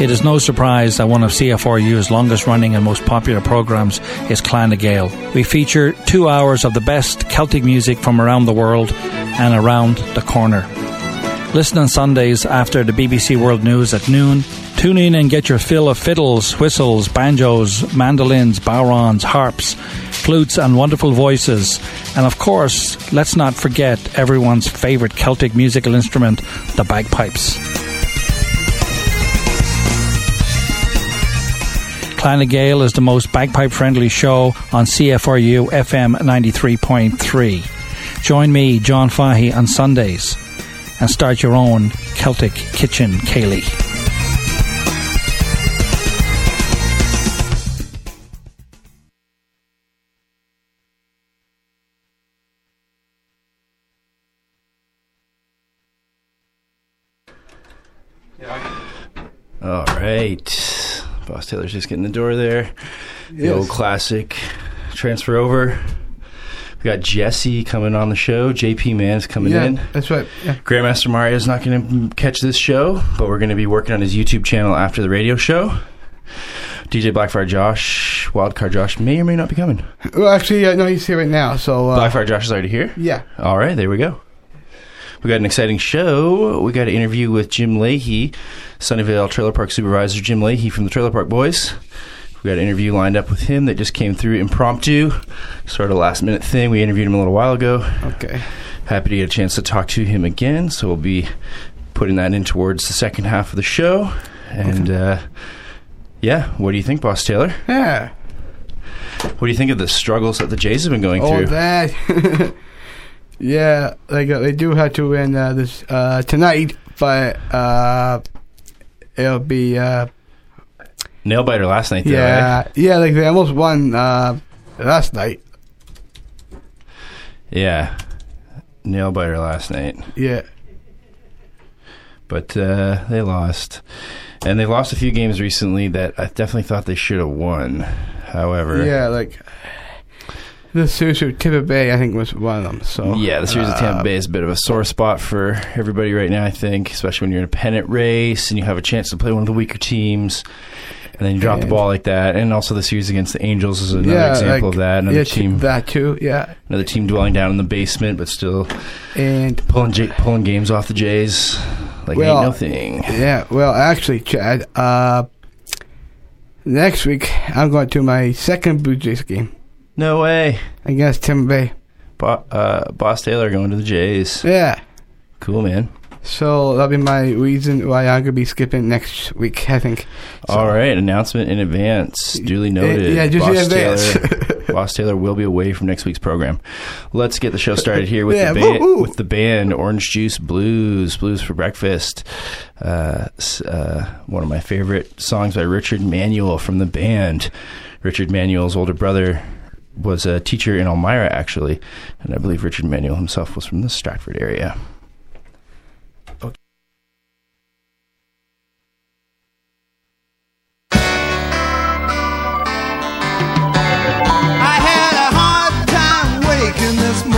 It is no surprise that one of CFRU's longest running and most popular programs is Clan Gael. We feature two hours of the best Celtic music from around the world and around the corner. Listen on Sundays after the BBC World News at noon. Tune in and get your fill of fiddles, whistles, banjos, mandolins, bodhráns, harps, flutes, and wonderful voices. And of course, let's not forget everyone's favourite Celtic musical instrument, the bagpipes. Clan of Gael is the most bagpipe friendly show on CFRU FM 93.3. Join me, John Fahey, on Sundays and start your own Celtic kitchen ceilidh. All right. Boss Taylor's just getting the door there. The Yes. old classic transfer over. We got Jesse coming on the show. JP Man's coming yeah, in. that's right. Yeah. Grandmaster Mario's not going to catch this show, but we're going to be working on his YouTube channel after the radio show. DJ Blackfire Josh, Wildcard Josh may or may not be coming. Well, actually, uh, no, he's here right now. So, uh, Blackfire Josh is already here. yeah. All right, there we go. We got an exciting show. We got an interview with Jim Lahey, Sunnyvale Trailer Park Supervisor Jim Lahey from the Trailer Park Boys. We got an interview lined up with him that just came through impromptu, sort of last minute thing. We interviewed him a little while ago. Okay. Happy to get a chance to talk to him again. So we'll be putting that in towards the second half of the show. And uh, yeah, what do you think, Boss Taylor? Yeah. What do you think of the struggles that the Jays have been going Oh, through? that. yeah, uh, they do have to win uh, this uh, tonight, but uh, it'll be uh, Nail biter last night, though. yeah, yeah. Like they almost won uh, last night. Yeah. Nail biter last night. Yeah, But uh, they lost. And they lost a few games recently that I definitely thought they should have won. However, yeah. Like the series with Tampa Bay, I think was one of them. So Yeah, the series of Tampa uh, Bay is a bit of a sore spot for everybody right now, I think, especially when you're in a pennant race and you have a chance to play one of the weaker teams. And then you drop the ball like that. And also the series against the Angels is another yeah, example like, of that. Another yeah, team that too. Yeah, another team dwelling down in the basement but still and pulling J- pulling games off the Jays like Well, ain't no thing. Yeah, well, actually, Chad, uh, next week I'm going to my second Blue Jays game No way. against Tim Bay. Bo- uh, Boss Taylor going to the Jays. Yeah, Cool, man. so that'll be my reason why I'm gonna be skipping next week. I think. So- All right, announcement in advance. Duly noted. yeah, just in Boss advance. Taylor, Boss Taylor will be away from next week's program. Let's get the show started here with Yeah, the band. With the band Orange Juice Blues, Blues for Breakfast. Uh, uh, one of my favorite songs by Richard Manuel from the band. Richard Manuel's older brother was a teacher in Elmira, actually, and I believe Richard Manuel himself was from the Stratford area. This morning.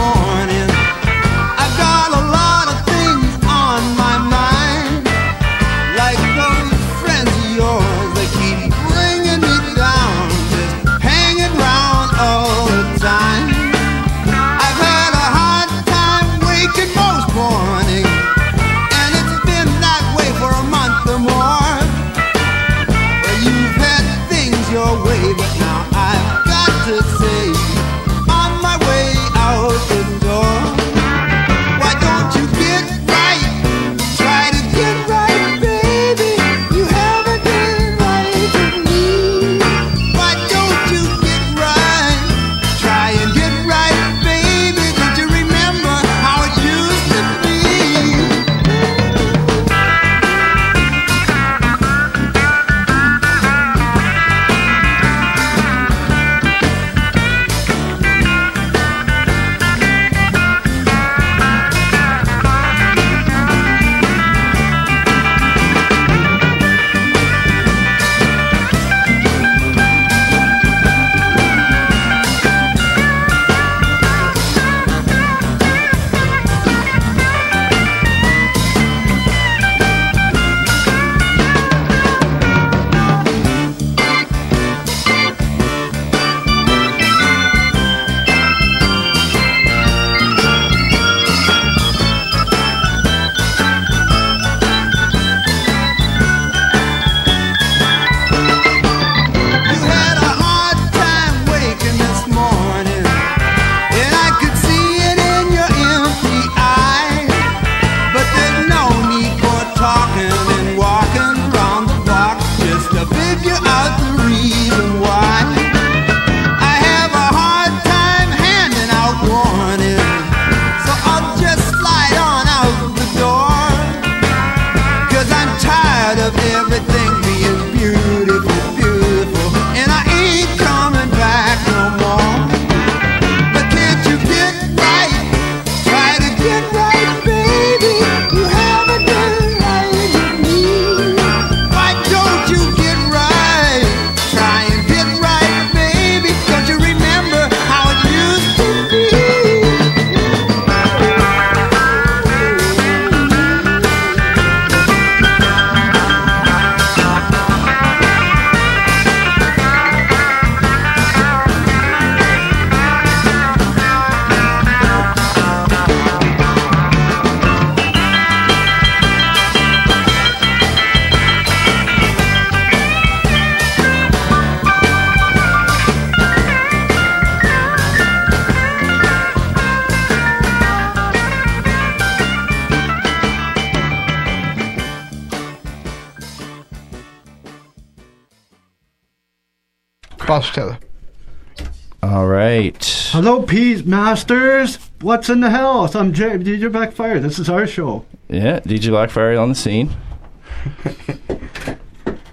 Peas Masters. What's in the house? I'm J- DJ Blackfire. This is our show. Yeah, DJ Blackfire on the scene.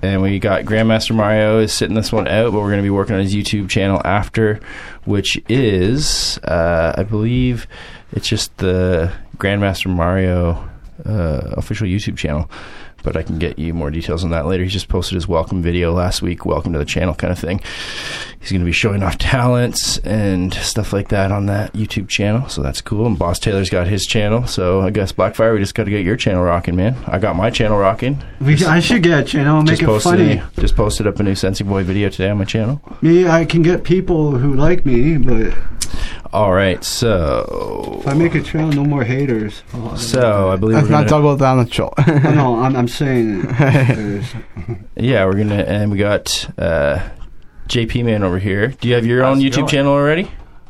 and we got Grandmaster Mario is sitting this one out, but we're going to be working on his YouTube channel after, which is, uh, I believe, it's just the Grandmaster Mario uh, official YouTube channel. But I can get you more details on that later. He just posted his welcome video last week, welcome to the channel kind of thing. He's going to be showing off talents and stuff like that on that YouTube channel, so that's cool. And Boss Taylor's got his channel, so I guess Blackfire, we just got to get your channel rocking, man. I got my channel rocking. We, I should get a channel. Make just it posted funny. A, just posted up a new Sensing Boy video today on my channel. Me, I can get people who like me, but All right, so if I make a channel, no more haters. Oh, so I believe That's we're not gonna, double down the show. Oh, no, I'm, I'm saying yeah we're gonna and we got uh, JP Man over here. Do you have your own How's it YouTube going? channel already?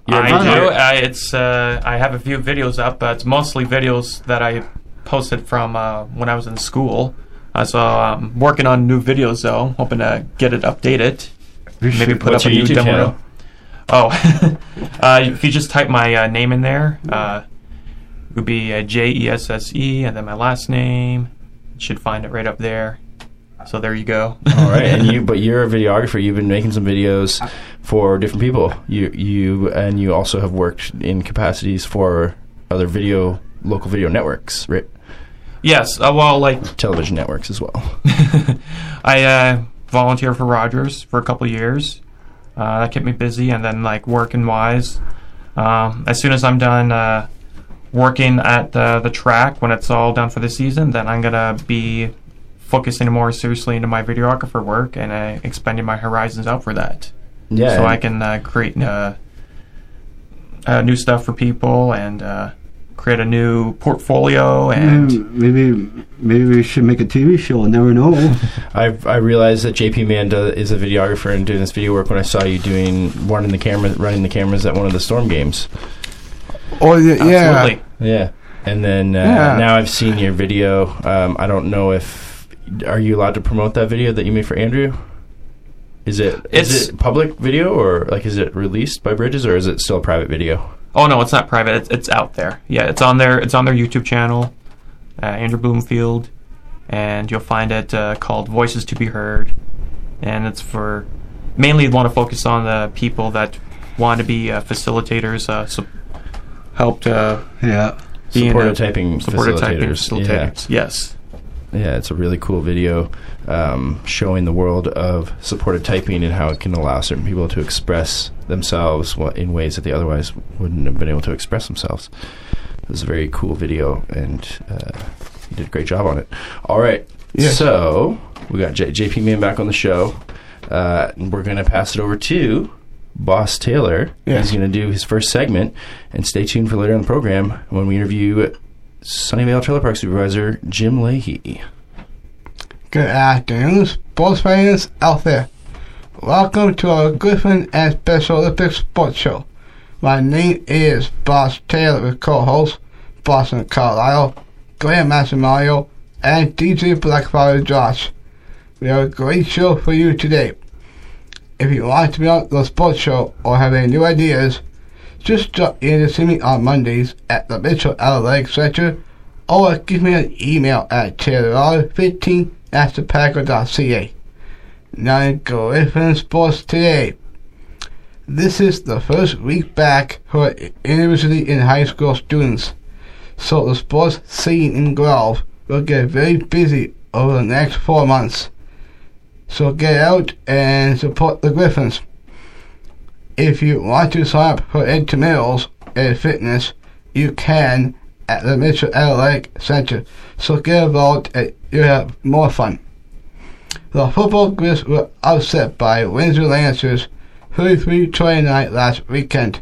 You I do. I, it's uh, I have a few videos up. but it's mostly videos that I posted from uh, when I was in school. Uh, so I'm working on new videos though, hoping to get it updated. Maybe put What's up a your new YouTube demo. channel? Oh, uh, if you just type my uh, name in there, uh, it would be uh, J E S S E, and then my last name. You should find it right up there. So there you go. All right, and you, but you're a videographer. You've been making some videos for different people. You, you, and you also have worked in capacities for other video, local video networks, right? yes. Uh, well, like Television networks as well. I uh, volunteered for Rogers for a couple years. Uh, that kept me busy, and then like working wise, um, as soon as I'm done uh, working at the the track when it's all done for the season, then I'm gonna be focusing more seriously into my videographer work and uh, expanding my horizons out for that, Yeah. so I can uh, create uh, uh, new stuff for people and uh, create a new portfolio and. Mm, maybe maybe we should make a TV show. I never know. I I realized that JP Man does, is a videographer and doing this video work when I saw you doing running the camera running the cameras at one of the storm games. oh, yeah. yeah. Absolutely. Yeah, and then uh, Yeah. now I've seen your video. Um, I don't know if are you allowed to promote that video that you made for Andrew. Is it is It's- it public video or like is it released by Bridges or is it still a private video? Oh no, it's not private. It's, it's out there. Yeah, it's on their it's on their YouTube channel, uh, Andrew Bloomfield, and you'll find it uh, called Voices to Be Heard, and it's for mainly want to focus on the people that want to be uh, facilitators, uh, so help to yeah. be in Supported a- typing supported typing facilitators. Yeah. Yes. Yeah, it's a really cool video um, showing the world of supported typing and how it can allow certain people to express themselves in ways that they otherwise wouldn't have been able to express themselves. It was a very cool video, and uh, you did a great job on it. All right, Yes. so we got J- JP Man back on the show, uh, and we're going to pass it over to Boss Taylor. Yes. He's going to do his first segment, and stay tuned for later in the program when we interview Sunnyvale Trailer Park Supervisor Jim Lahey. Good afternoon, sports fans out there. Welcome to our Gryphon and Special Olympics Sports Show. My name is Boss Taylor with co-host Boston Carlisle, Grandmaster Mario, and DJ Blackfire Josh. We have a great show for you today. If you want to be on the sports show or have any new ideas, just drop in to see me on Mondays at the Mitchell Athletic Center or give me an email at taylor15 at thepacker.ca. Now Gryphon Sports Today. This is the first week back for university and high school students, so the sports scene in Grove will get very busy over the next four months. So get out and support the Gryphons. If you want to sign up for Ed intramurals and fitness, you can at the Mitchell Athletic Center. So get involved and you'll have more fun. The football Grizz were upset by Windsor Lancers 33-29 last weekend.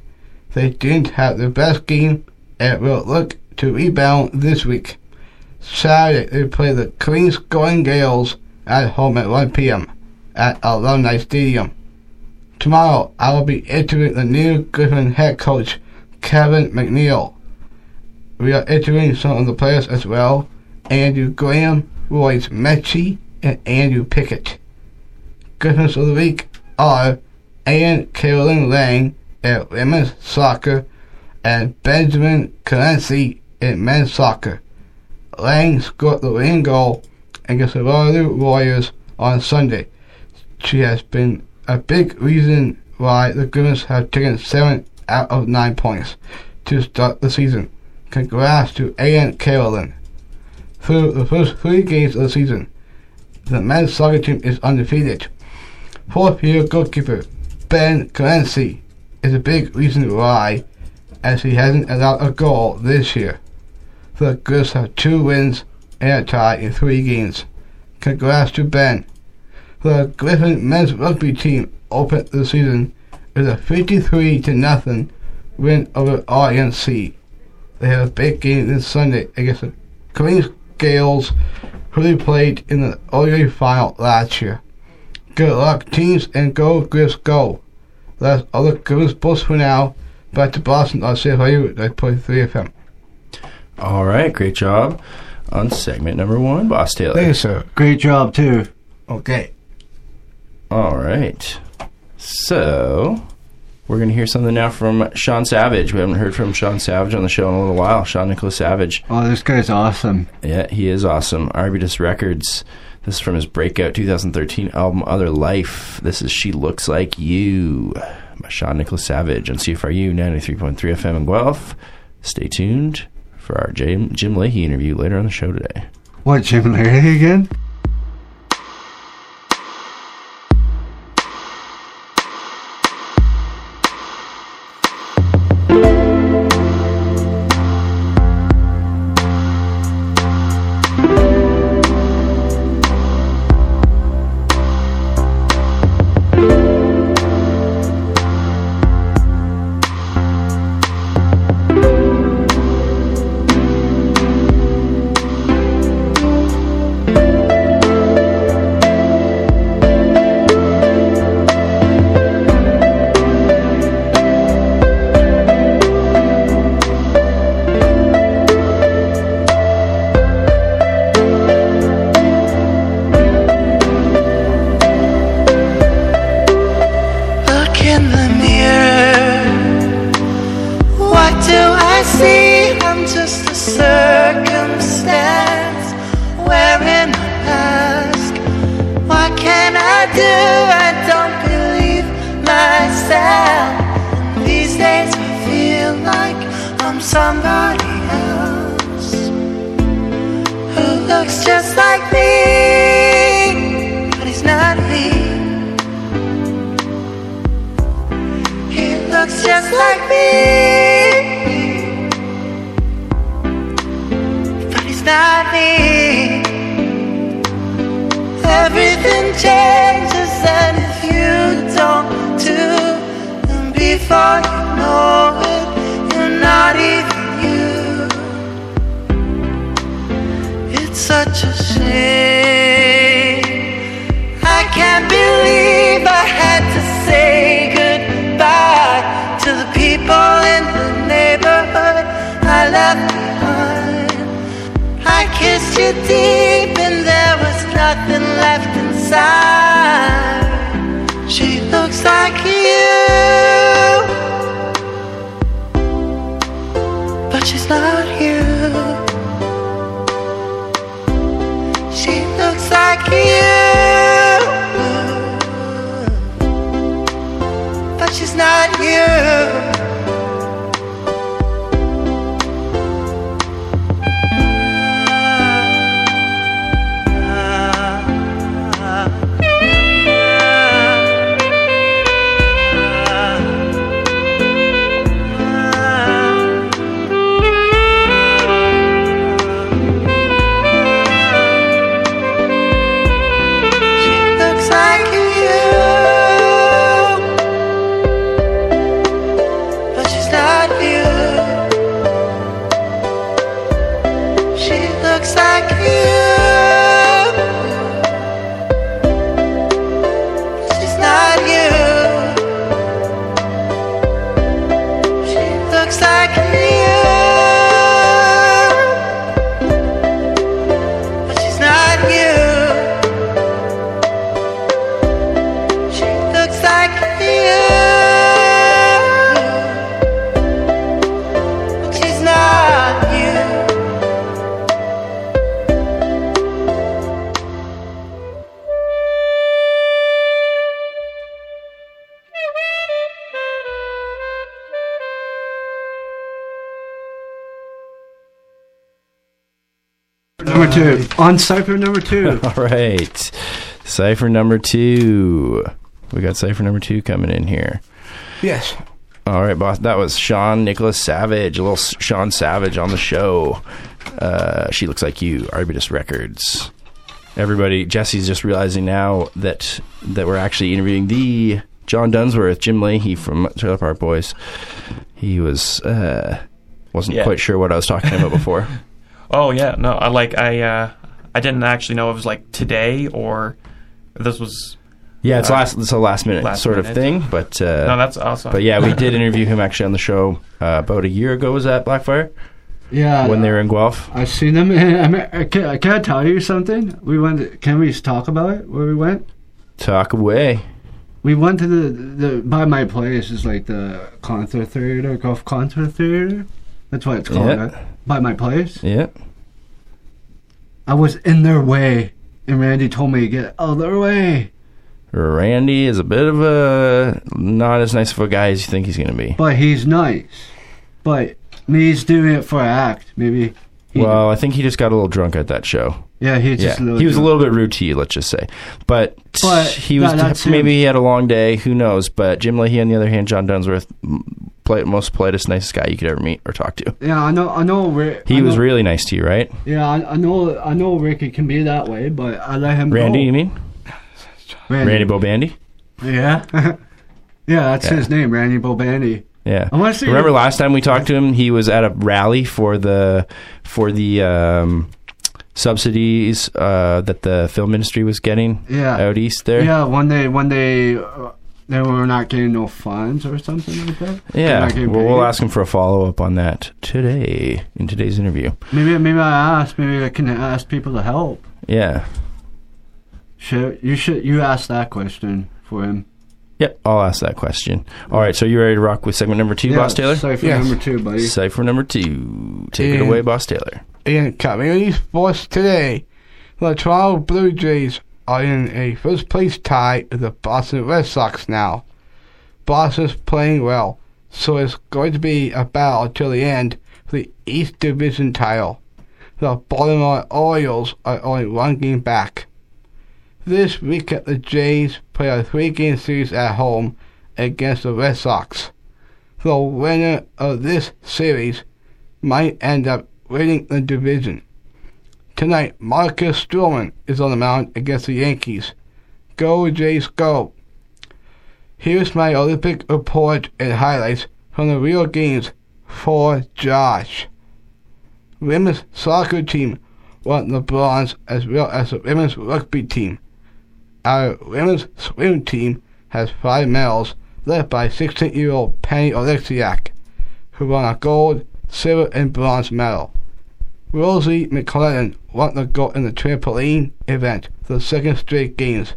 They didn't have the best game and will look to rebound this week. Saturday they play the Queens Golden Gaels at home at 1 p.m. at Alumni Stadium. Tomorrow I will be interviewing the new Gryphon head coach, Kevin McNeil. We are interviewing some of the players as well, Andrew Graham, Royce Mechie, and Andrew Pickett. Gryphons of the week are Ian Carolyn Lang in women's soccer and Benjamin Clancy in men's soccer. Lang scored the winning goal against the Waterloo Warriors on Sunday. She has been a big reason why the Gryphons have taken seven out of nine points to start the season. Congrats to Ian Carolyn. Through the first three games of the season, the men's soccer team is undefeated. Fourth year goalkeeper Ben Clancy is a big reason why, as he hasn't allowed a goal this year. The Gryphs have two wins and a tie in three games. Congrats to Ben. The Gryphon men's rugby team opened the season with a 53 to nothing win over RNC. They have a big game this Sunday against the Queens Gaels, who they played in the OUA final last year. Good luck, teams, and go Gryphs go. That's all the Gryphs sports for now. Back to Boston I'll see on CFIU at 3 FM. All right, great job on segment number one, Boss Taylor. Thank you, sir. Great job, too. Okay. All right. So, we're going to hear something now from Sean Savage. We haven't heard from Sean Savage on the show in a little while. Sean Nicholas Savage. Oh, this guy's awesome. Yeah, he is awesome. Arbutus Records. This is from his breakout 2013 album, Other Life. This is She Looks Like You by Sean Nicholas Savage on CFRU 93.3 FM in Guelph. Stay tuned for our Jim, Jim Lahey interview later on the show today. What, Jim Larry again? Such a shame. I can't believe I had to say goodbye to the people in the neighborhood I left behind. I kissed you deep and there was nothing left inside. She looks like two. On cipher number two. All right. Cipher number two. We got cipher number two coming in here. Yes. All right, boss. That was Sean Nicholas Savage, a little Sean Savage on the show. Uh, she looks like you, Arbutus Records. Everybody, Jesse's just realizing now that that we're actually interviewing the John Dunsworth, Jim Lahey from Trailer Park Boys. He was uh, wasn't Yeah. quite sure what I was talking about before. Oh yeah, no, I like I uh, I didn't actually know it was like today or this was. Yeah, it's Uh, last it's a last minute last sort of thing, but uh, No, that's awesome. But yeah, we did interview him actually on the show uh, about a year ago. Was that Blackfire Yeah. when they were in Guelph? I've seen them. I mean, I can, I can I tell you something? We went. Can we just talk about it? Where we went? Talk away. We went to the the by my place is like the concert theater, Guelph concert theater. That's what it's called. Yeah. right? By my place. Yeah. I was in their way, and Randy told me to get out of their way. Randy is a bit of a not as nice of a guy as you think he's going to be. But he's nice. But he's doing it for an act. Maybe. He, Well, I think he just got a little drunk at that show. yeah, he's Yeah, he was a little bit rude to you, let's just say. But, But he was that's maybe him. he had a long day. Who knows? But Jim Lahey, on the other hand, John Dunsworth, play, most politest, nicest guy you could ever meet or talk to. Yeah, I know. I know. Rick, He I was know- really nice to you, right? Yeah, I, I know. I know Ricky can be that way, but I let him. Randy, go. you mean Randy. Randy Bobandy? Yeah. yeah, that's Yeah. his name, Randy Bobandy. Yeah. I wanna see Remember you- last time we talked to him, he was at a rally for the for the um, subsidies uh, that the film industry was getting Yeah. out east there. Yeah, one day, one day, uh, they were not getting no funds or something like that. Yeah. Well, we'll ask him for a follow up on that today in today's interview. Maybe, maybe I ask. Maybe I can ask people to help. Yeah. Should you should you ask that question for him? Yep. I'll ask that question. All right. So you ready to rock with segment number two, Yeah, Boss Taylor? Cipher Yes. number two, buddy. Cipher number two. Take it away, Boss Taylor. In community sports today, the Toronto Blue Jays are in a first place tie with the Boston Red Sox now. Boston's playing well, so it's going to be a battle till the end for the East Division title. The Baltimore Orioles are only one game back. This weekend, the Jays play a three-game series at home against the Red Sox. The winner of this series might end up winning the division. Tonight, Marcus Stroman is on the mound against the Yankees. Go Jays, go! Here's my Olympic report and highlights from the real games for Josh. Women's soccer team won the bronze as well as the women's rugby team. Our women's swim team has five medals, led by 16-year-old Penny Oleksiak, who won a gold, silver, and bronze medal. Rosie MacLennan won the gold in the trampoline event for the second straight games.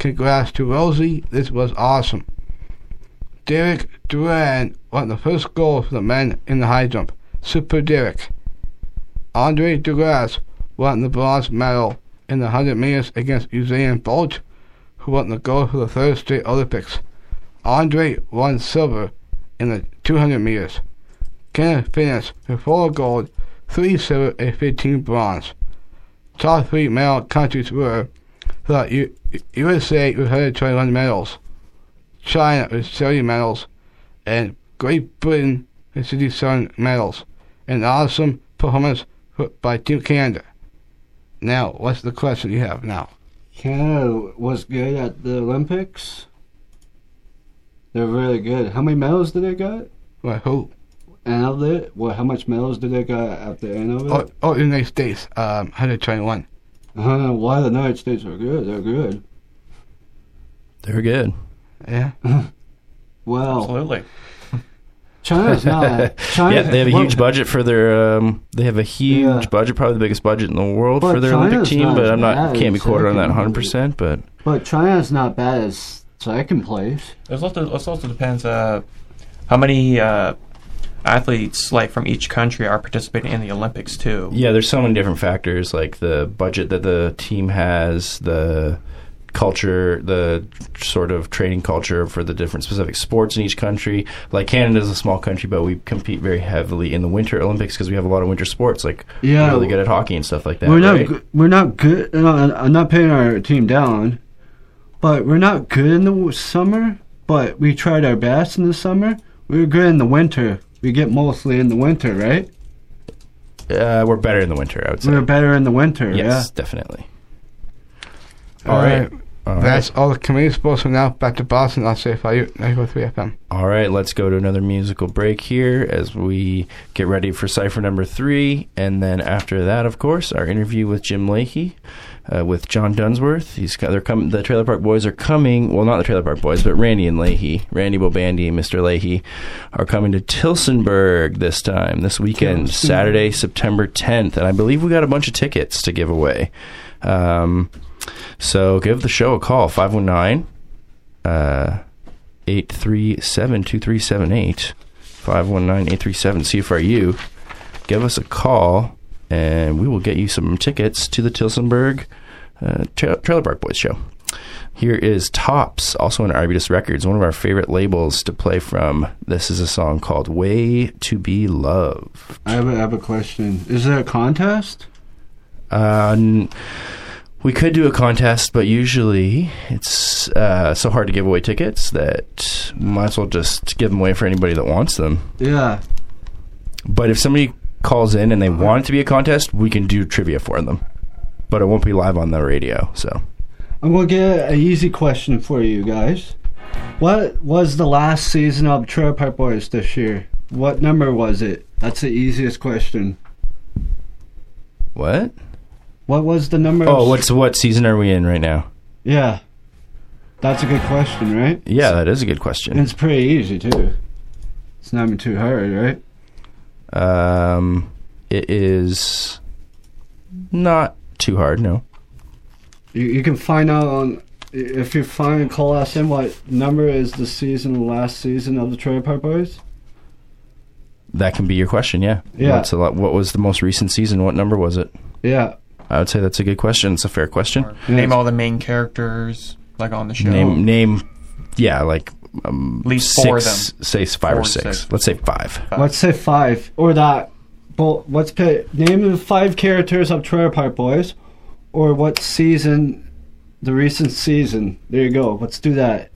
Congrats to Rosie, this was awesome. Derek Drouin won the first gold for the men in the high jump. Super Derek. Andre De Grasse won the bronze medal in the 100 meters against Usain Bolt, who won the gold for the third straight Olympics. Andre won silver in the 200 meters. Kenneth finished with four gold, three silver, and 15 bronze. Top three medal countries were the U- USA with 121 medals, China with 70 medals, and Great Britain with 67 medals. An awesome performance by Team Canada. Now, what's the question you have now? Canada was good at the Olympics. They're really good. How many medals did they get? Well, who? And of it, what? How much medals did they get at the end of it? Oh, oh United States, um, 121. Uh, why the United States are good? They're good. They're good. Yeah. Well, Absolutely. China's not. China, yeah, they have a well, huge budget for their. Um, they have a huge Yeah. budget, probably the biggest budget in the world But for their Olympic team. But I'm not can't be quoted on that 100. percent But But China's not bad as second place. There's also it also depends uh, how many uh, athletes like from each country are participating in the Olympics too. yeah, there's so many different factors like the budget that the team has, the culture, the sort of training culture for the different specific sports in each country. Like Canada is a small country, but we compete very heavily in the Winter Olympics because we have a lot of winter sports. Like Yeah. we're really good at hockey and stuff like that. we're not right? go- we're not good. No, I'm not putting our team down, but we're not good in the w- summer. But we tried our best in the summer. We were good in the winter. We get mostly in the winter, right? Uh, we're better in the winter, I would say. We're better in the winter. yes, definitely. All All right. right. All right. That's all the community sports for now. Back to Boston. I'll say for you. 94.3 FM. All right, let's go to another musical break here as we get ready for Cypher number three. And then after that, of course, our interview with Jim Lahey, uh, with John Dunsworth. He's they're coming. The Trailer Park Boys are coming. Well, not the Trailer Park Boys, but Randy and Lahey, Randy Bobandy and Mr. Lahey, are coming to Tillsonburg this time, this weekend, Saturday, September 10th. And I believe we got a bunch of tickets to give away. Um, so give the show a call, 519 uh, 837 2378. 519 837 CFRU. Give us a call and we will get you some tickets to the Tillsonburg uh, Tra- Trailer Park Boys show. Here is Tops, also on Arbutus Records, one of our favorite labels to play from. This is a song called Way to Be Loved. I have a, I have a question. Is there a contest? Uh, n- we could do a contest, but usually it's uh, so hard to give away tickets that might as well just give them away for anybody that wants them. Yeah. But if somebody calls in and they want it to be a contest, we can do trivia for them. But it won't be live on the radio. So I'm gonna get an easy question for you guys. What was the last season of Trailer Park Boys this year? What number was it? That's the easiest question. what? What was the number? Oh, of what's what season are we in right now? Yeah, that's a good question, right? Yeah, that is a good And question. it's pretty easy too. It's not even too hard, right? Um, it is not too hard. No. You, you can find out on if you find call us in what number is the season last season of the Trailer Park Boys. That can be your question, yeah. Yeah. What's a lot, what was the most recent season? What number was it? Yeah, I would say that's a good question. It's a fair question. Or name all the main characters like on the show. Name name, yeah, like um, At least six, four of them. Say five Four or or six. six. Let's say five. let's say five or that. But what's pick? Name the five characters of Trailer Park Boys, or what season? The recent season. There you go. Let's do that.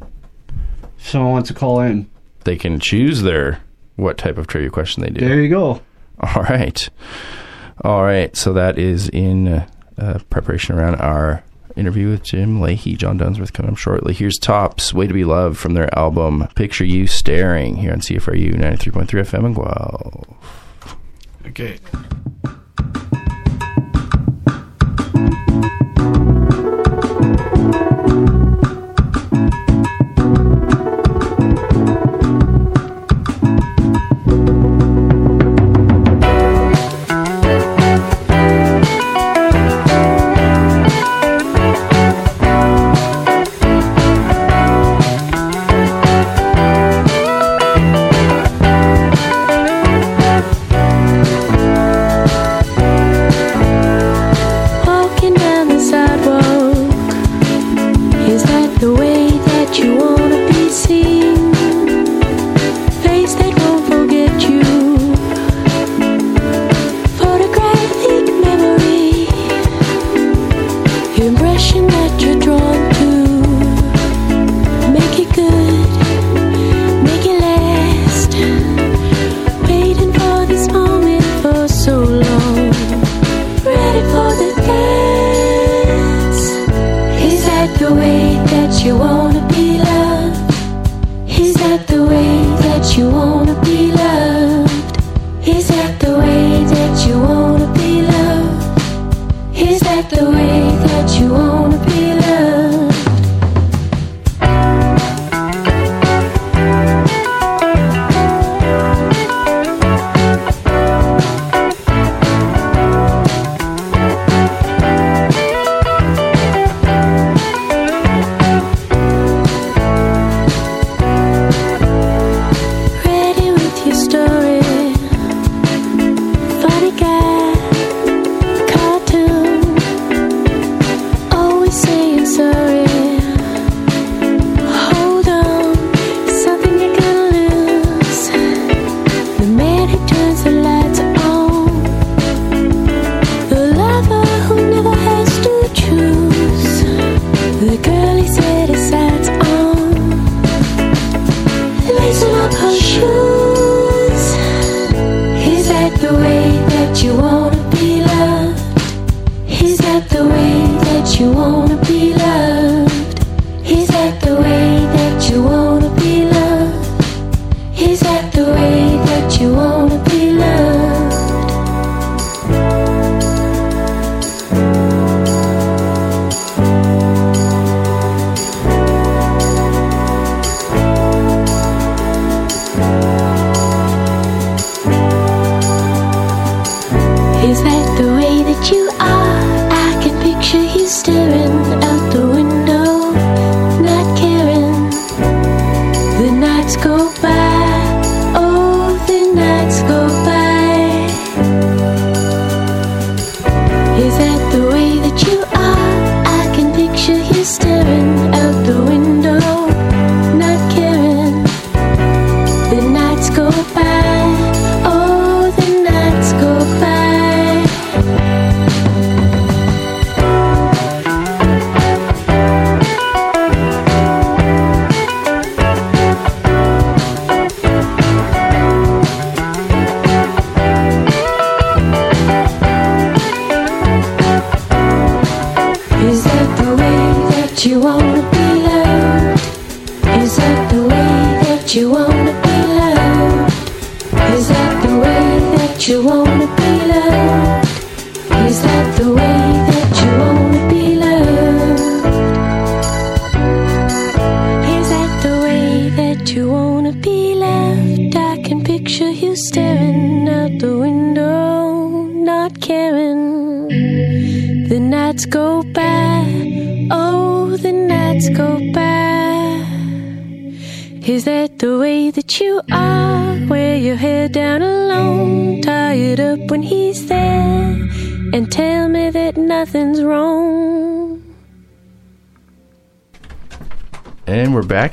If someone wants to call in, They can choose their what type of trivia question they do. there you go. All right. All right. So that is in uh, uh, preparation around our interview with Jim Lahey, John Dunsworth coming up shortly. Here's Tops, Way to Be Loved from their album Picture You Staring here on CFRU 93.3 FM in Guelph. Okay. that the way that you wanna be loved? Is that the way that you wanna be loved? Is that the way that you wanna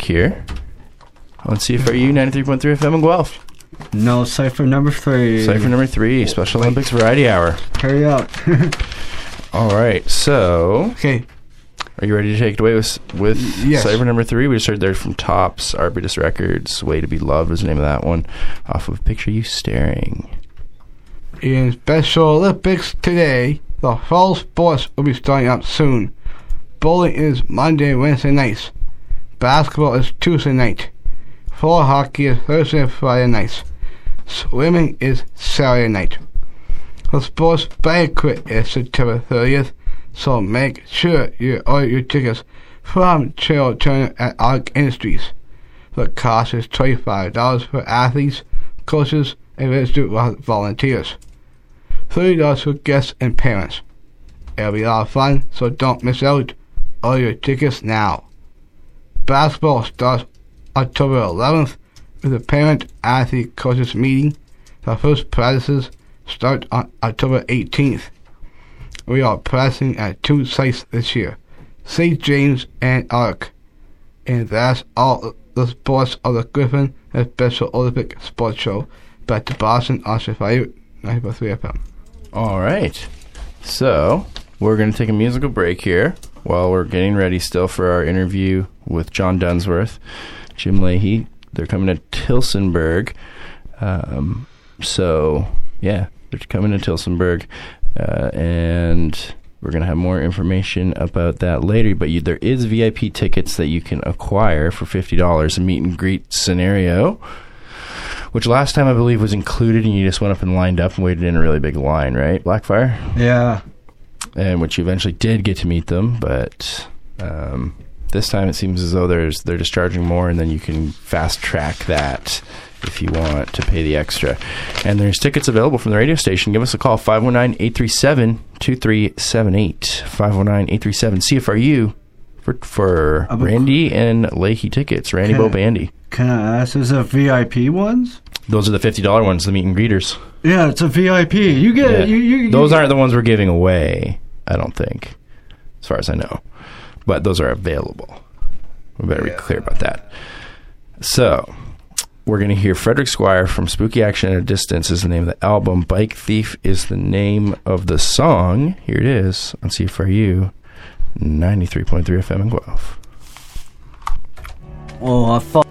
here on CFRU 93.3 FM in Guelph. No, cipher number three. Cypher number three, Special Olympics Variety Hour. Hurry up. All right, so Okay, are you ready to take it away with with Yes. Cypher number three? We just heard there from Tops, Arbutus Records, Way to Be Loved was the name of that one, off of Picture You Staring. in Special Olympics today, the fall sports will be starting up soon. Bowling is Monday Wednesday nights. Basketball is Tuesday night. Floor hockey is Thursday and Friday nights. Swimming is Saturday night. The sports banquet is September 30th, so make sure you order your tickets from Trail Turner at Arc Industries. The cost is $25 for athletes, coaches, and registered vol- volunteers. $30 for guests and parents. It'll be a lot of fun, so don't miss out. Order your tickets now. Basketball starts October 11th with a parent athlete coaches meeting. The first practices start on October 18th. We are practicing at two sites this year St. James and Arc. And that's all the sports of the Gryphon and Special Olympic Sports Show. Back to Boston, Australia, 9.3 FM. All right, so we're going to take a musical break here while we're getting ready still for our interview with John Dunsworth, Jim Lahey. They're coming to Tillsonburg. Um, so, yeah, they're coming to Tillsonburg. Uh, and we're going to have more information about that later. But you, there is VIP tickets that you can acquire for $50, a meet and greet scenario. Which last time I believe was included, and you just went up and lined up and waited in a really big line, right? Blackfire? yeah. And which you eventually did get to meet them, but um, this time it seems as though there's they're just charging more, and then you can fast track that if you want to pay the extra. And there's tickets available from the radio station. Give us a call 519-837-2378. 519-837 CFRU for for Randy and Lahey tickets. Randy. Bobandy. Can I ask, is it VIP ones? Those are the fifty dollar ones, the meet and greeters. Yeah, it's a VIP. You get Yeah. it. You, you, you those aren't the ones we're giving away. I don't think, as far as I know, but those are available. We better be clear about that. So, we're going to hear Frederick Squire from Spooky Action at a Distance is the name of the album. Bike Thief is the name of the song. Here it is on CFRU 93.3 FM in Guelph. Oh, I thought.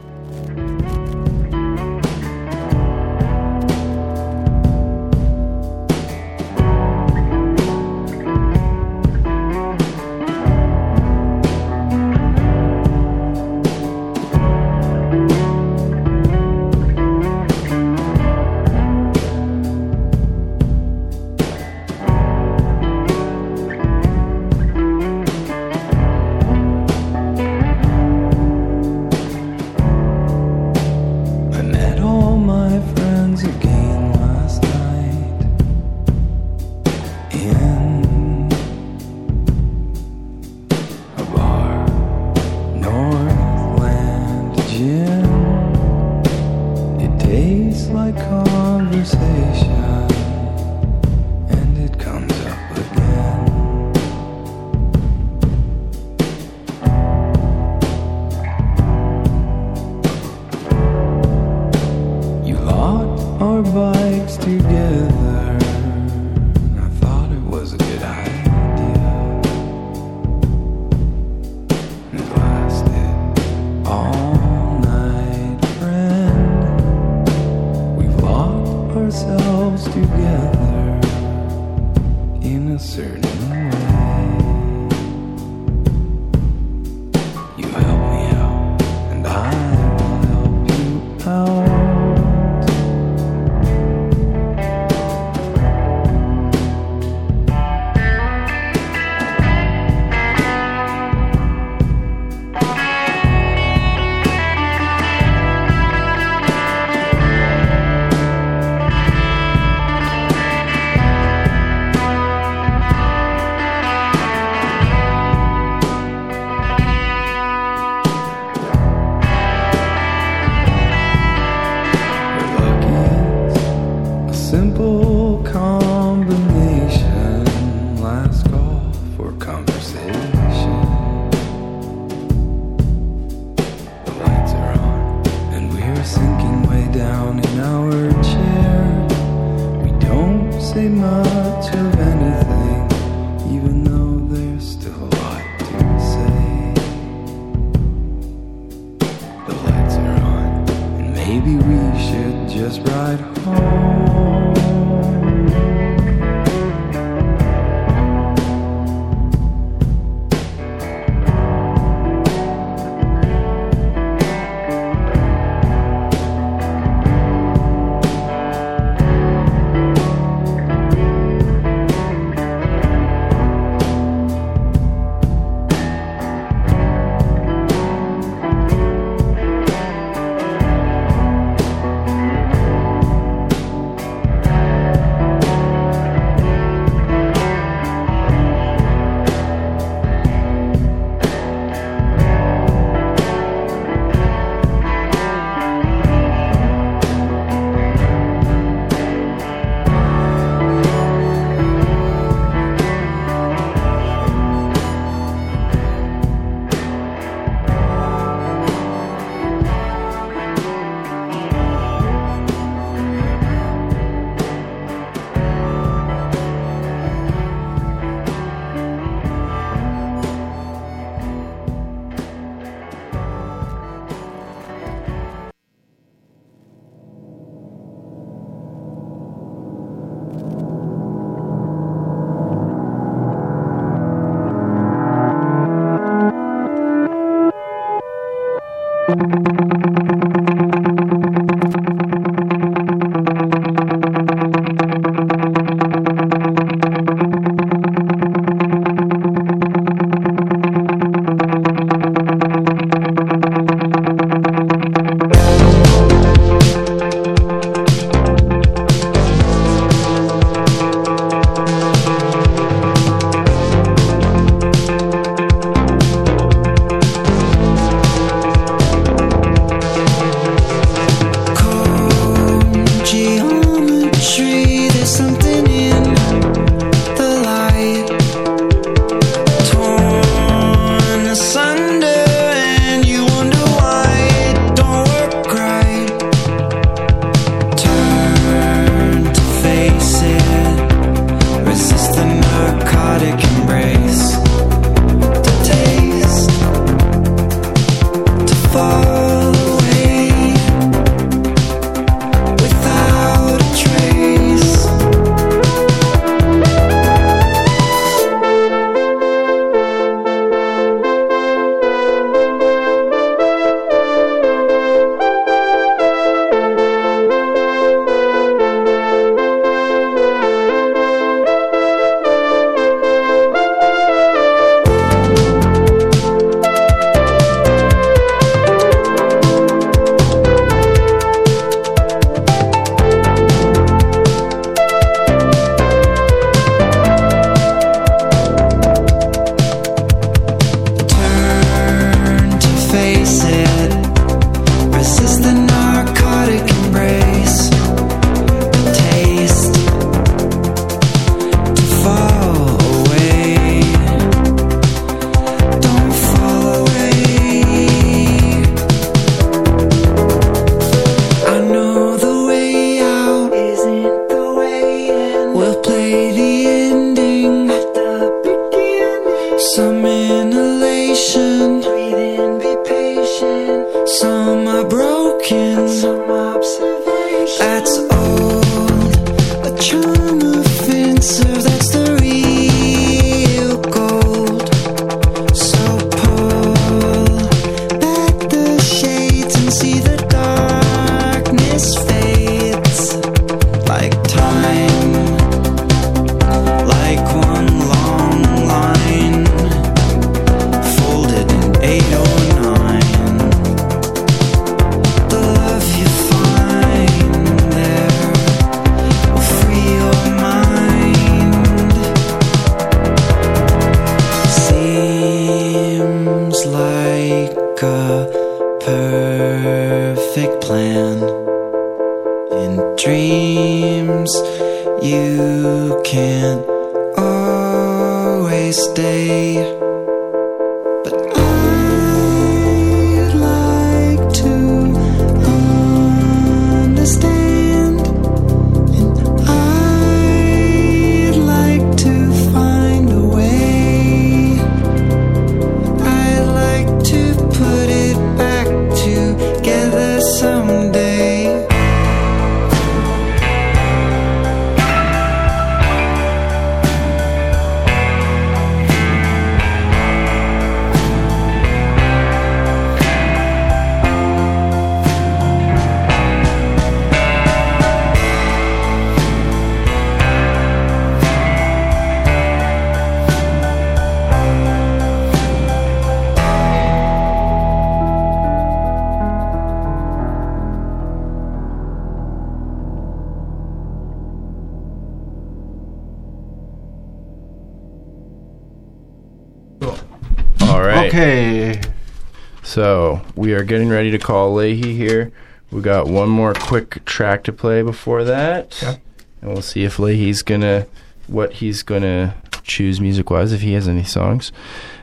Getting ready to call Lahey here. We got one more quick track to play before that, and we'll see if Lahey's gonna what he's gonna choose music wise if he has any songs.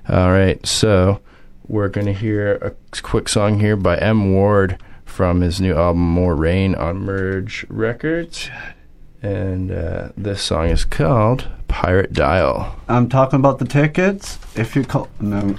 All right, so we're gonna hear a quick song here by M Ward from his new album More Rain on Merge Records, and uh, this song is called Pirate Dial. I'm talking about the tickets. If you call, no.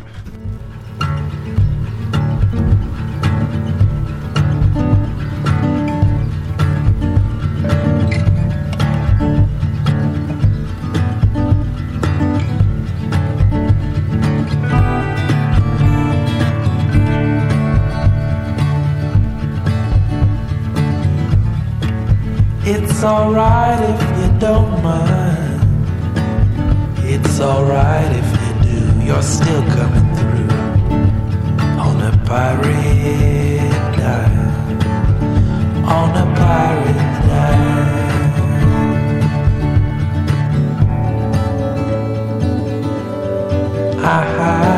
It's alright if you don't mind. It's alright if you do. You're still coming through on a pirate. On a pirate dial. I, I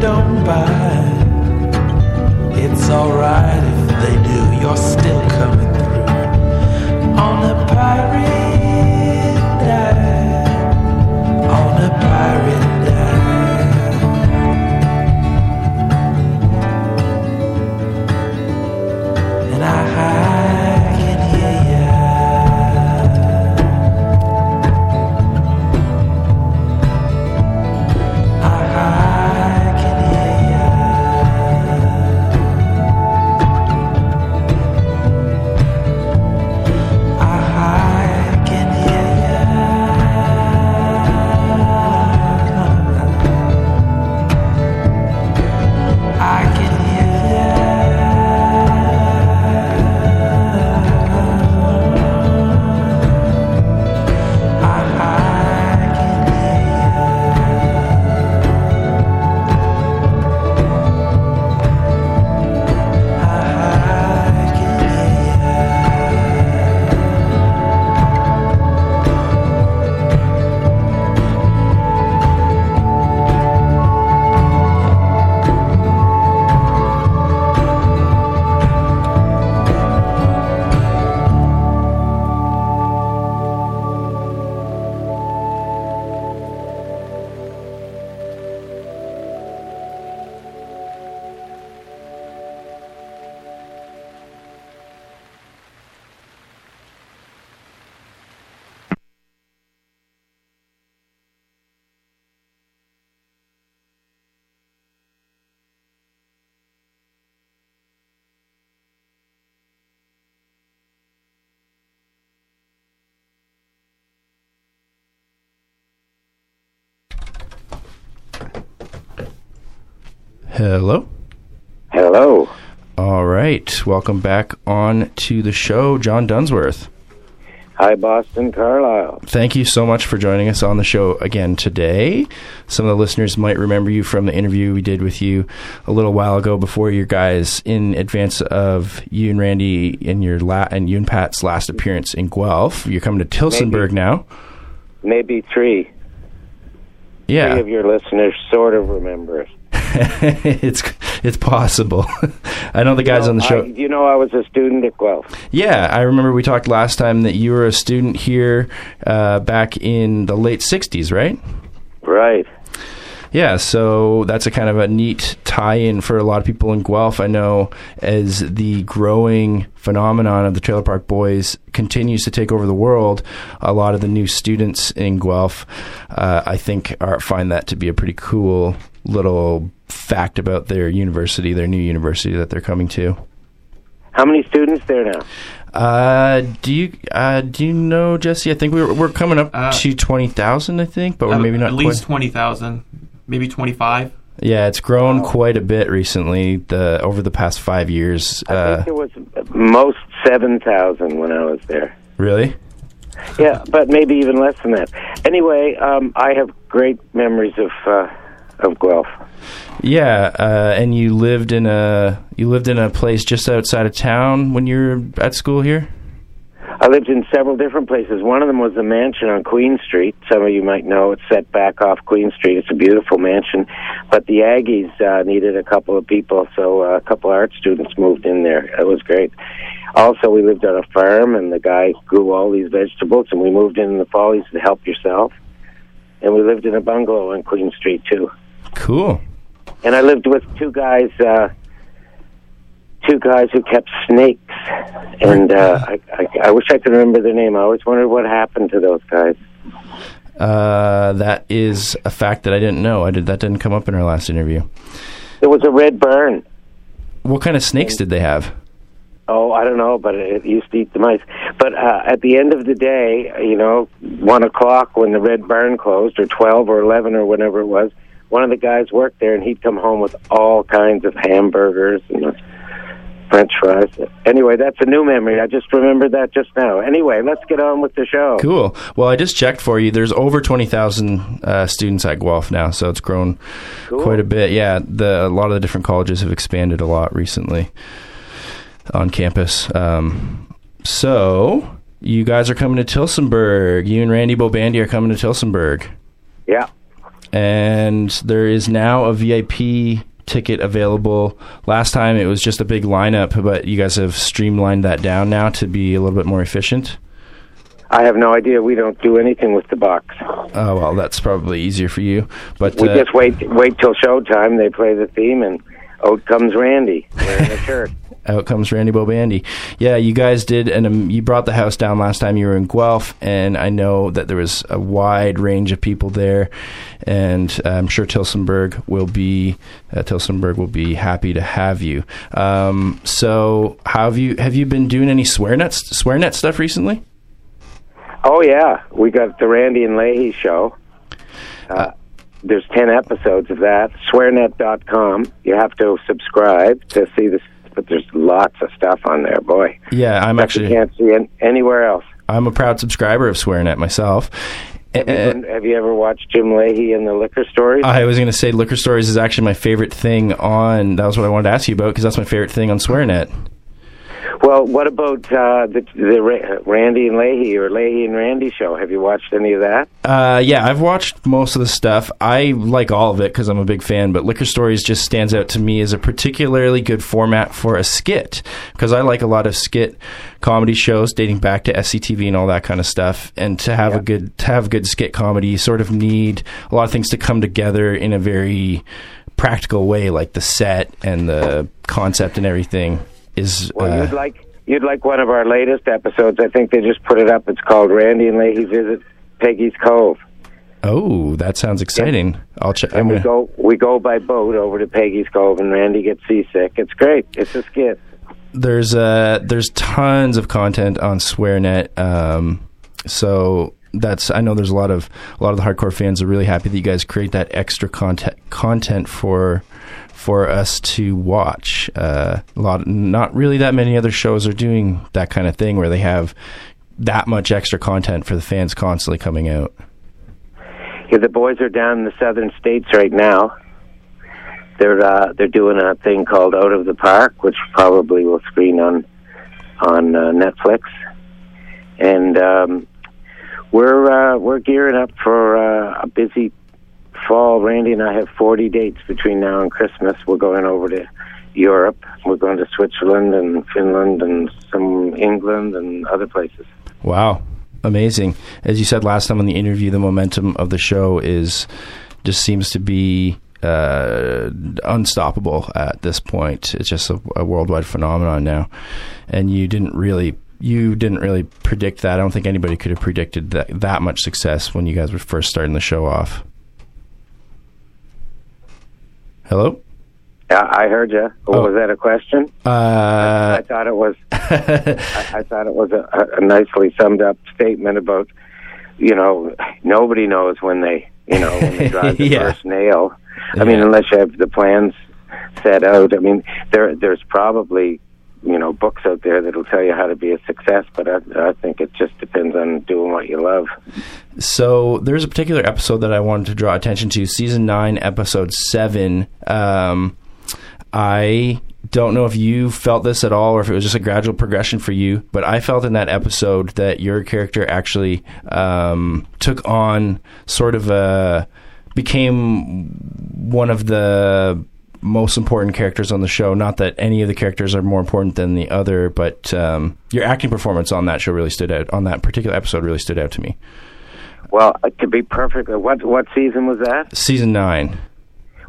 don't buy. It's alright if they do, you're still coming through. On a pirate dive, on a pirate. Hello. Hello. All right. Welcome back on to the show, John Dunsworth. Hi, Boston Carlisle. Thank you so much for joining us on the show again today. Some of the listeners might remember you from the interview we did with you a little while ago before your guys in advance of you and Randy in your la- and you and Pat's last appearance in Guelph. You're coming to Tillsonburg now. Maybe three. Three Yeah, of your listeners sort of remember it. it's it's possible. I know the guys on the show. I, you know, I was a student at Guelph. Yeah, I remember we talked last time that you were a student here uh, back in the late '60s, right? Right. Yeah, so that's a kind of a neat tie-in for a lot of people in Guelph. I know as the growing phenomenon of the Trailer Park Boys continues to take over the world, a lot of the new students in Guelph, uh, I think, are, find that to be a pretty cool little fact about their university, their new university that they're coming to. How many students there now? Uh, do you uh, do you know Jesse? I think we're we're coming up Uh, to twenty thousand. I think, but we're Uh, maybe not at least quite. twenty thousand, maybe twenty five. Yeah, it's grown quite a bit recently. The over the past five years. I Uh, think it was most 7,000 when I was there. really? Yeah, but maybe even less than that. Anyway, um, I have great memories of uh, of Guelph. Yeah, uh, and you lived in a you lived in a place just outside of town when you were at school here. I lived in several different places. One of them was a mansion on Queen Street. Some of you might know it's set back off Queen Street. It's a beautiful mansion, but the Aggies uh, needed a couple of people, so uh, a couple of art students moved in there. It was great. Also, we lived on a farm, and the guy grew all these vegetables, and we moved in in the fall. He said, "Help yourself." And we lived in a bungalow on Queen Street too. Cool. And I lived with two guys, uh, two guys who kept snakes. And uh, I, I, I wish I could remember their name. I always wondered what happened to those guys. Uh, that is a fact that I didn't know. I did that didn't come up in our last interview. There was a red burn. What kind of snakes did they have? Oh, I don't know, but it used to eat the mice. But uh, at the end of the day, you know, one o'clock when the red barn closed, or twelve or eleven or whatever it was, one of the guys worked there, and he'd come home with all kinds of hamburgers and French fries. Anyway, that's a new memory. I just remembered that just now. Anyway, let's get on with the show. Cool. Well, I just checked for you. There's over twenty thousand uh, students at Guelph now, so it's grown Cool. quite a bit. Yeah, the a lot of the different colleges have expanded a lot recently on campus. Um, so you guys are coming to Tillsonburg. You and Randy Bobandy are coming to Tillsonburg, Yeah. And there is now a VIP ticket available. Last time it was just a big lineup, but you guys have streamlined that down now to be a little bit more efficient. I have no idea. We don't do anything with the box. Oh well, that's probably easier for you. But We uh, just wait wait till showtime. They play the theme, and out comes Randy wearing a shirt. out comes Randy Bobandy. Yeah, you guys did, and um, you brought the house down last time you were in Guelph, and I know that there was a wide range of people there, and I'm sure Tillsonburg will be uh, Tillsonburg will be happy to have you. Um, so, have you have you been doing any swearnet swearnet stuff recently? Oh yeah, we got the Randy and Lahey show. Uh, there's ten episodes of that. Swearnet.com. You have to subscribe to see this, but there's lots of stuff on there. Boy, Yeah, I'm actually can't see an- anywhere else. I'm a proud subscriber of swearnet myself. Have you, Uh, have you ever watched Jim Lahey and the Liquor Stories? I was going to say liquor stories is actually my favorite thing on. That was what I wanted to ask you about because that's my favorite thing on SwearNet. Well, what about uh, the the Randy and Lahey or Lahey and Randy show? Have you watched any of that? Uh, yeah, I've watched most of the stuff. I like all of it because I'm a big fan. But Liquor Stories just stands out to me as a particularly good format for a skit because I like a lot of skit comedy shows dating back to SCTV and all that kind of stuff. And to have a good to have good skit comedy, you sort of need a lot of things to come together in a very practical way, like the set and the concept and everything. Is Well, uh, you'd like you'd like one of our latest episodes. I think they just put it up. It's called Randy and Lahey visit Peggy's Cove. oh, that sounds exciting. I'll check. And we go we go by boat over to Peggy's Cove, and Randy gets seasick. It's great. It's a skit. there's uh there's tons of content on SwearNet. Um, so that's I know there's a lot of a lot of the hardcore fans are really happy that you guys create that extra content content for for us to watch. Uh, a lot, not really that many other shows are doing that kind of thing where they have that much extra content for the fans constantly coming out. Yeah, the boys are down in the southern states right now. They're uh, they're doing a thing called Out of the Park, which probably will screen on on uh, Netflix, and um, we're uh, we're gearing up for uh, a busy fall. Randy and I have 40 dates between now and Christmas. We're going over to Europe. We're going to Switzerland and Finland and some England and other places. Wow, amazing! As you said last time on the interview, the momentum of the show is just seems to be uh, unstoppable at this point. It's just a, a worldwide phenomenon now, and you didn't really you didn't really predict that. I don't think anybody could have predicted that that much success when you guys were first starting the show off. Hello. Yeah, I heard you. Oh. Was that a question? Uh, I thought it was. I, I thought it was a, a nicely summed up statement about, you know, nobody knows when they, you know, when they drive the Yeah. first nail. I mean, unless you have the plans set out. I mean, there there's probably, you know, books out there that'll tell you how to be a success, but I, I think it just depends on doing what you love. So there's a particular episode that I wanted to draw attention to, season nine, episode seven. Um, I don't know if you felt this at all or if it was just a gradual progression for you, but I felt in that episode that your character actually um, took on sort of a became one of the most important characters on the show. Not that any of the characters are more important than the other, but um, your acting performance on that show really stood out. On that particular episode, really stood out to me. Well, to be perfect, uh, what what season was that? Season nine.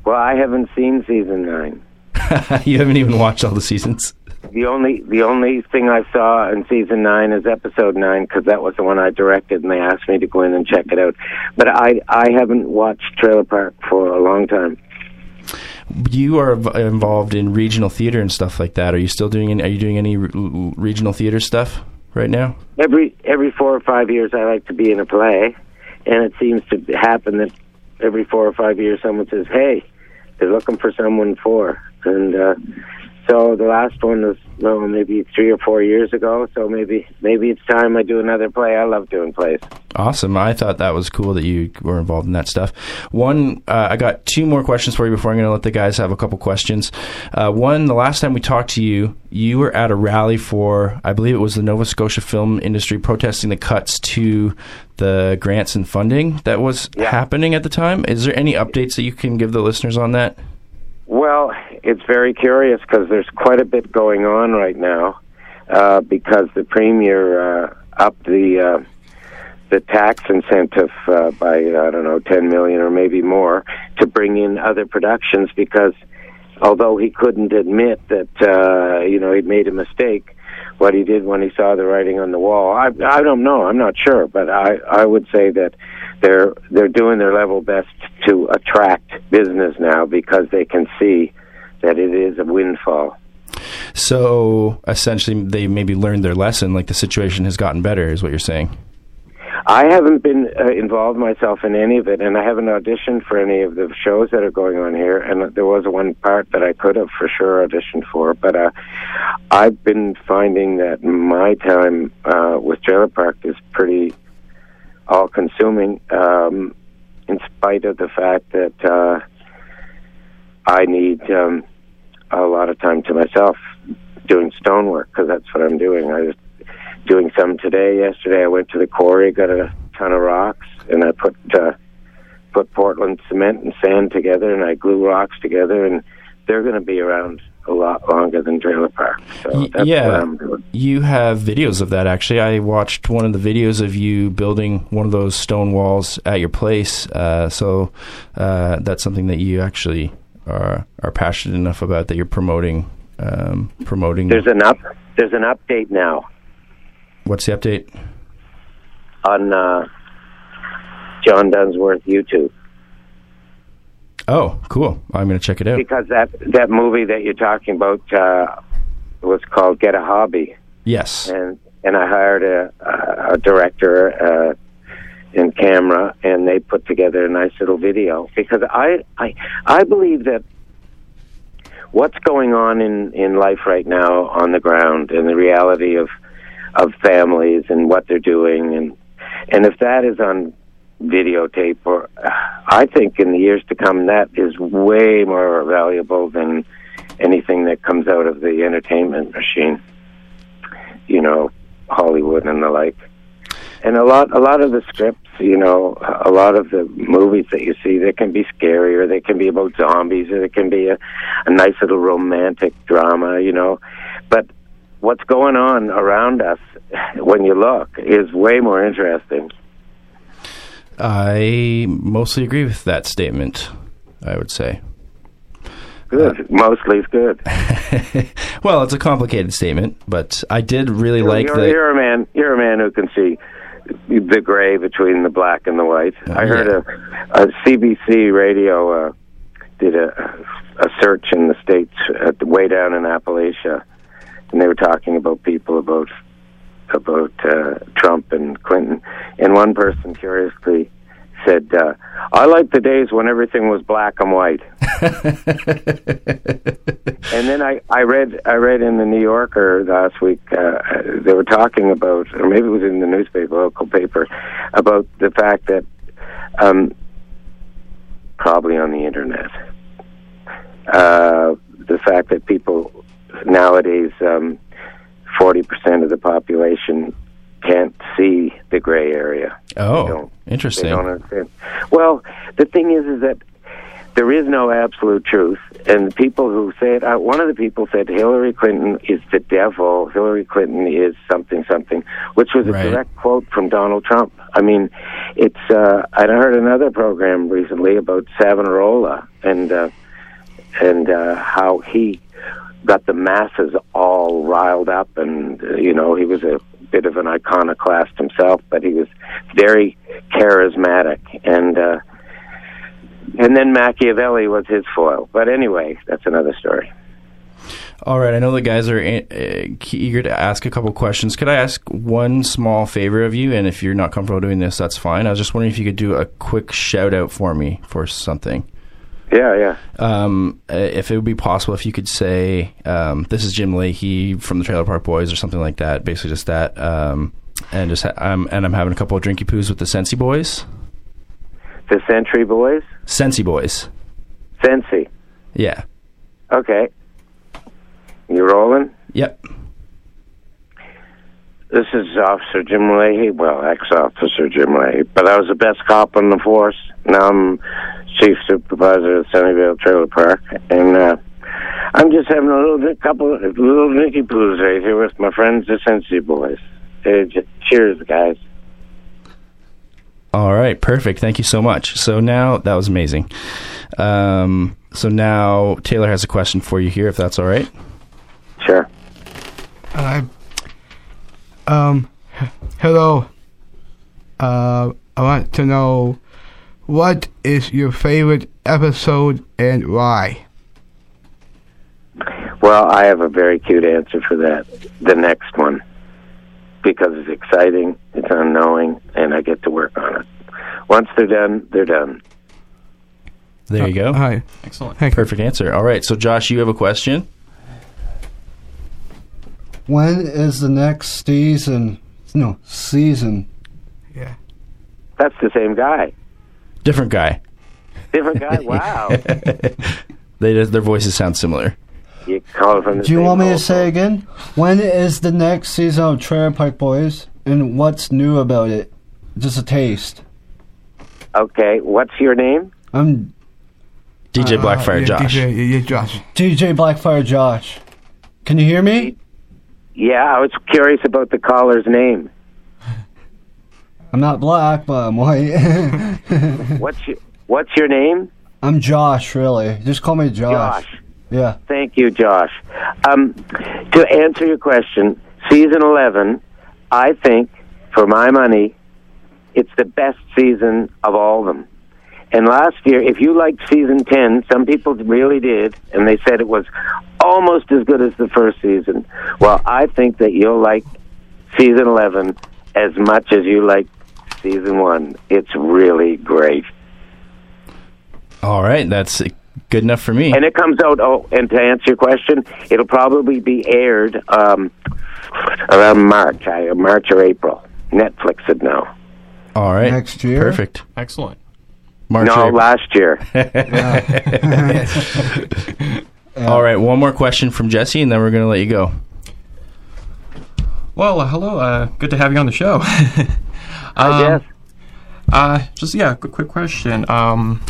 Well, I haven't seen season nine. you haven't even watched all the seasons. The only the only thing I saw in season nine is episode nine because that was the one I directed, and they asked me to go in and check it out. But I I haven't watched Trailer Park for a long time. You are involved in regional theater and stuff like that. Are you still doing? Any, are you doing any re- regional theater stuff right now? Every every four or five years, I like to be in a play, and it seems to happen that every four or five years, someone says, "Hey, they're looking for someone for," and uh, so the last one was well, maybe three or four years ago. So maybe maybe it's time I do another play. I love doing plays. Awesome. I thought that was cool that you were involved in that stuff. One, uh, I got two more questions for you before I'm going to let the guys have a couple questions. Uh, one, the last time we talked to you, you were at a rally for, I believe it was the Nova Scotia film industry protesting the cuts to the grants and funding that was happening at the time. Is there any updates that you can give the listeners on that? Well, it's very curious because there's quite a bit going on right now uh, because the premier uh, upped the uh, the tax incentive uh, by I don't know 10 million or maybe more to bring in other productions because although he couldn't admit that uh, you know he'd made a mistake. What he did when he saw the writing on the wall, I I don't know. I'm not sure, but I I would say that they're they're doing their level best to attract business now because they can see that it is a windfall. So essentially, they maybe learned their lesson. Like the situation has gotten better, is what you're saying. I haven't been uh, involved myself in any of it, and I haven't auditioned for any of the shows that are going on here. And there was one part that I could have for sure auditioned for, but uh, I've been finding that my time uh, with Trailer Park is pretty all-consuming, um, in spite of the fact that uh, I need um, a lot of time to myself doing stonework because that's what I'm doing. I was doing some today. Yesterday, I went to the quarry, got a ton of rocks, and I put uh, put Portland cement and sand together, and I glue rocks together, and they're going to be around a lot longer than Trailer Park. So that's yeah, what I'm doing. you have videos of that. Actually, I watched one of the videos of you building one of those stone walls at your place. Uh, so uh, that's something that you actually are are passionate enough about that you're promoting. Um, promoting. There's an up. There's an update now What's the update? on uh, John Dunsworth YouTube Oh, cool! I'm going to check it out. because that that movie that you're talking about uh, was called Get a Hobby. Yes. and and I hired a, a, director, uh, and camera, and they put together a nice little video. Because I I I believe that what's going on in in life right now on the ground and the reality of of families and what they're doing and and if that is on videotape or I think in the years to come that is way more valuable than anything that comes out of the entertainment machine. You know Hollywood and the like. And a lot a lot of the scripts you know a lot of the movies that you see they can be scary or they can be about zombies or they can be a, a nice little romantic drama you know. But what's going on around us when you look is way more interesting I mostly agree with that statement. I would say. good mostly it's good Well, it's a complicated statement, but I did really like you're, the. you're a man you're a man who can see the gray between the black and the white i heard a, a cbc radio uh did a a search in the states way down in appalachia and they were talking about people about about uh, trump and clinton. And one person curiously said uh i like the days when everything was black and white. And then I, I read I read in the New Yorker last week uh, they were talking about or maybe it was in the newspaper local paper about the fact that um, probably on the internet uh, the fact that people nowadays um, forty percent of the population can't see the gray area. Oh, They interesting. They don't understand. Well, the thing is, is that there is no absolute truth, and the people who say it, uh, one of the people said Hillary Clinton is the devil. Hillary Clinton is something something, which was a Right. direct quote from Donald Trump. I mean, it's. Uh, I heard another program recently about Savonarola and uh, and uh, how he got the masses all riled up, and uh, you know he was a bit of an iconoclast himself, but he was very charismatic and. Uh, and then Machiavelli was his foil. But anyway, that's another story. All right, I know the guys are uh, eager to ask a couple questions. Could I ask one small favor of you? And if you're not comfortable doing this, that's fine. I was just wondering if you could do a quick shout out for me for something. Yeah, yeah. Um, uh, if it would be possible, if you could say, um, "This is Jim Lahey from the Trailer Park Boys" or something like that. Basically, just that. Um, and just ha- I'm and I'm having a couple of drinky poos with the Sensi Boys. The Century Boys? Sensi Boys. Sensi. Yeah. Okay. You rolling? Yep. This is Officer Jim Lahey. Well, ex-officer Jim Lahey. But I was the best cop in the force. Now I'm chief supervisor of Sunnyvale Trailer Park. And uh, I'm just having a little bit, couple of little drinky poos right here with my friends, the Sensi Boys. Hey, j- cheers, guys. All right, perfect. Thank you so much. So now that was amazing. Um, so now Taylor has a question for you here, if that's all right. Sure. Uh, um, hello. Uh, I want to know what is your favorite episode and why? Well, I have a very cute answer for that. The next one. Because it's exciting, it's unknowing, and I get to work on it. Once they're done, they're done. There you go. Hi. Excellent. Thank you. Perfect answer. All right. So Josh, you have a question. When is the next season? No, season. Yeah. That's the same guy. Different guy. Different guy? Wow. They just, their voices sound similar. you call from the Do you want me to hole. say again? When is the next season of Trailer Park Boys? And what's new about it? Just a taste. Okay, what's your name? I'm DJ Uh, Blackfire yeah, Josh. DJ, yeah, Josh. DJ Blackfire Josh. Can you hear me? Yeah, I was curious about the caller's name. I'm not black, but I'm white. What's your What's your name? I'm Josh, really. Just call me Josh. Josh. Yeah. Thank you, Josh. Um, to answer your question, season 11, I think, for my money, it's the best season of all of them. And last year, if you liked season 10, some people really did, and they said it was almost as good as the first season. Well, I think that you'll like season 11 as much as you like season one. It's really great. All right, that's good enough for me. And it comes out. Oh, and to answer your question, it'll probably be aired um, around March, March or April. Netflix it now. All right, Next year? perfect. Excellent. March no, or- last year. All right, one more question from Jesse, and then we're going to let you go. Well, uh, hello. Uh, good to have you on the show. I Um, guess. Uh, just yeah, quick, quick question. Um,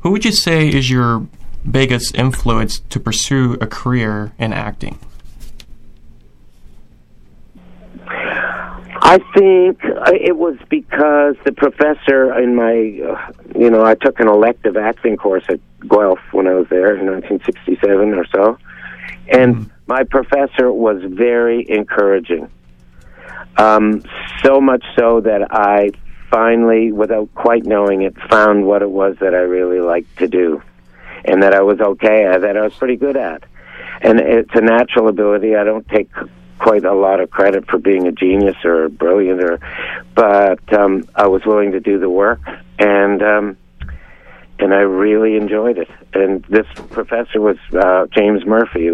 who would you say is your biggest influence to pursue a career in acting? I think uh, it was because the professor in my, uh, you know, I took an elective acting course at Guelph when I was there in 1967 or so, and my professor was very encouraging. Um, so much so that I finally, without quite knowing it, found what it was that I really liked to do, and that I was okay at, that I was pretty good at. And it's a natural ability. I don't take quite a lot of credit for being a genius or brilliant, or, but um, I was willing to do the work, and um, and I really enjoyed it. And this professor was uh, James Murphy,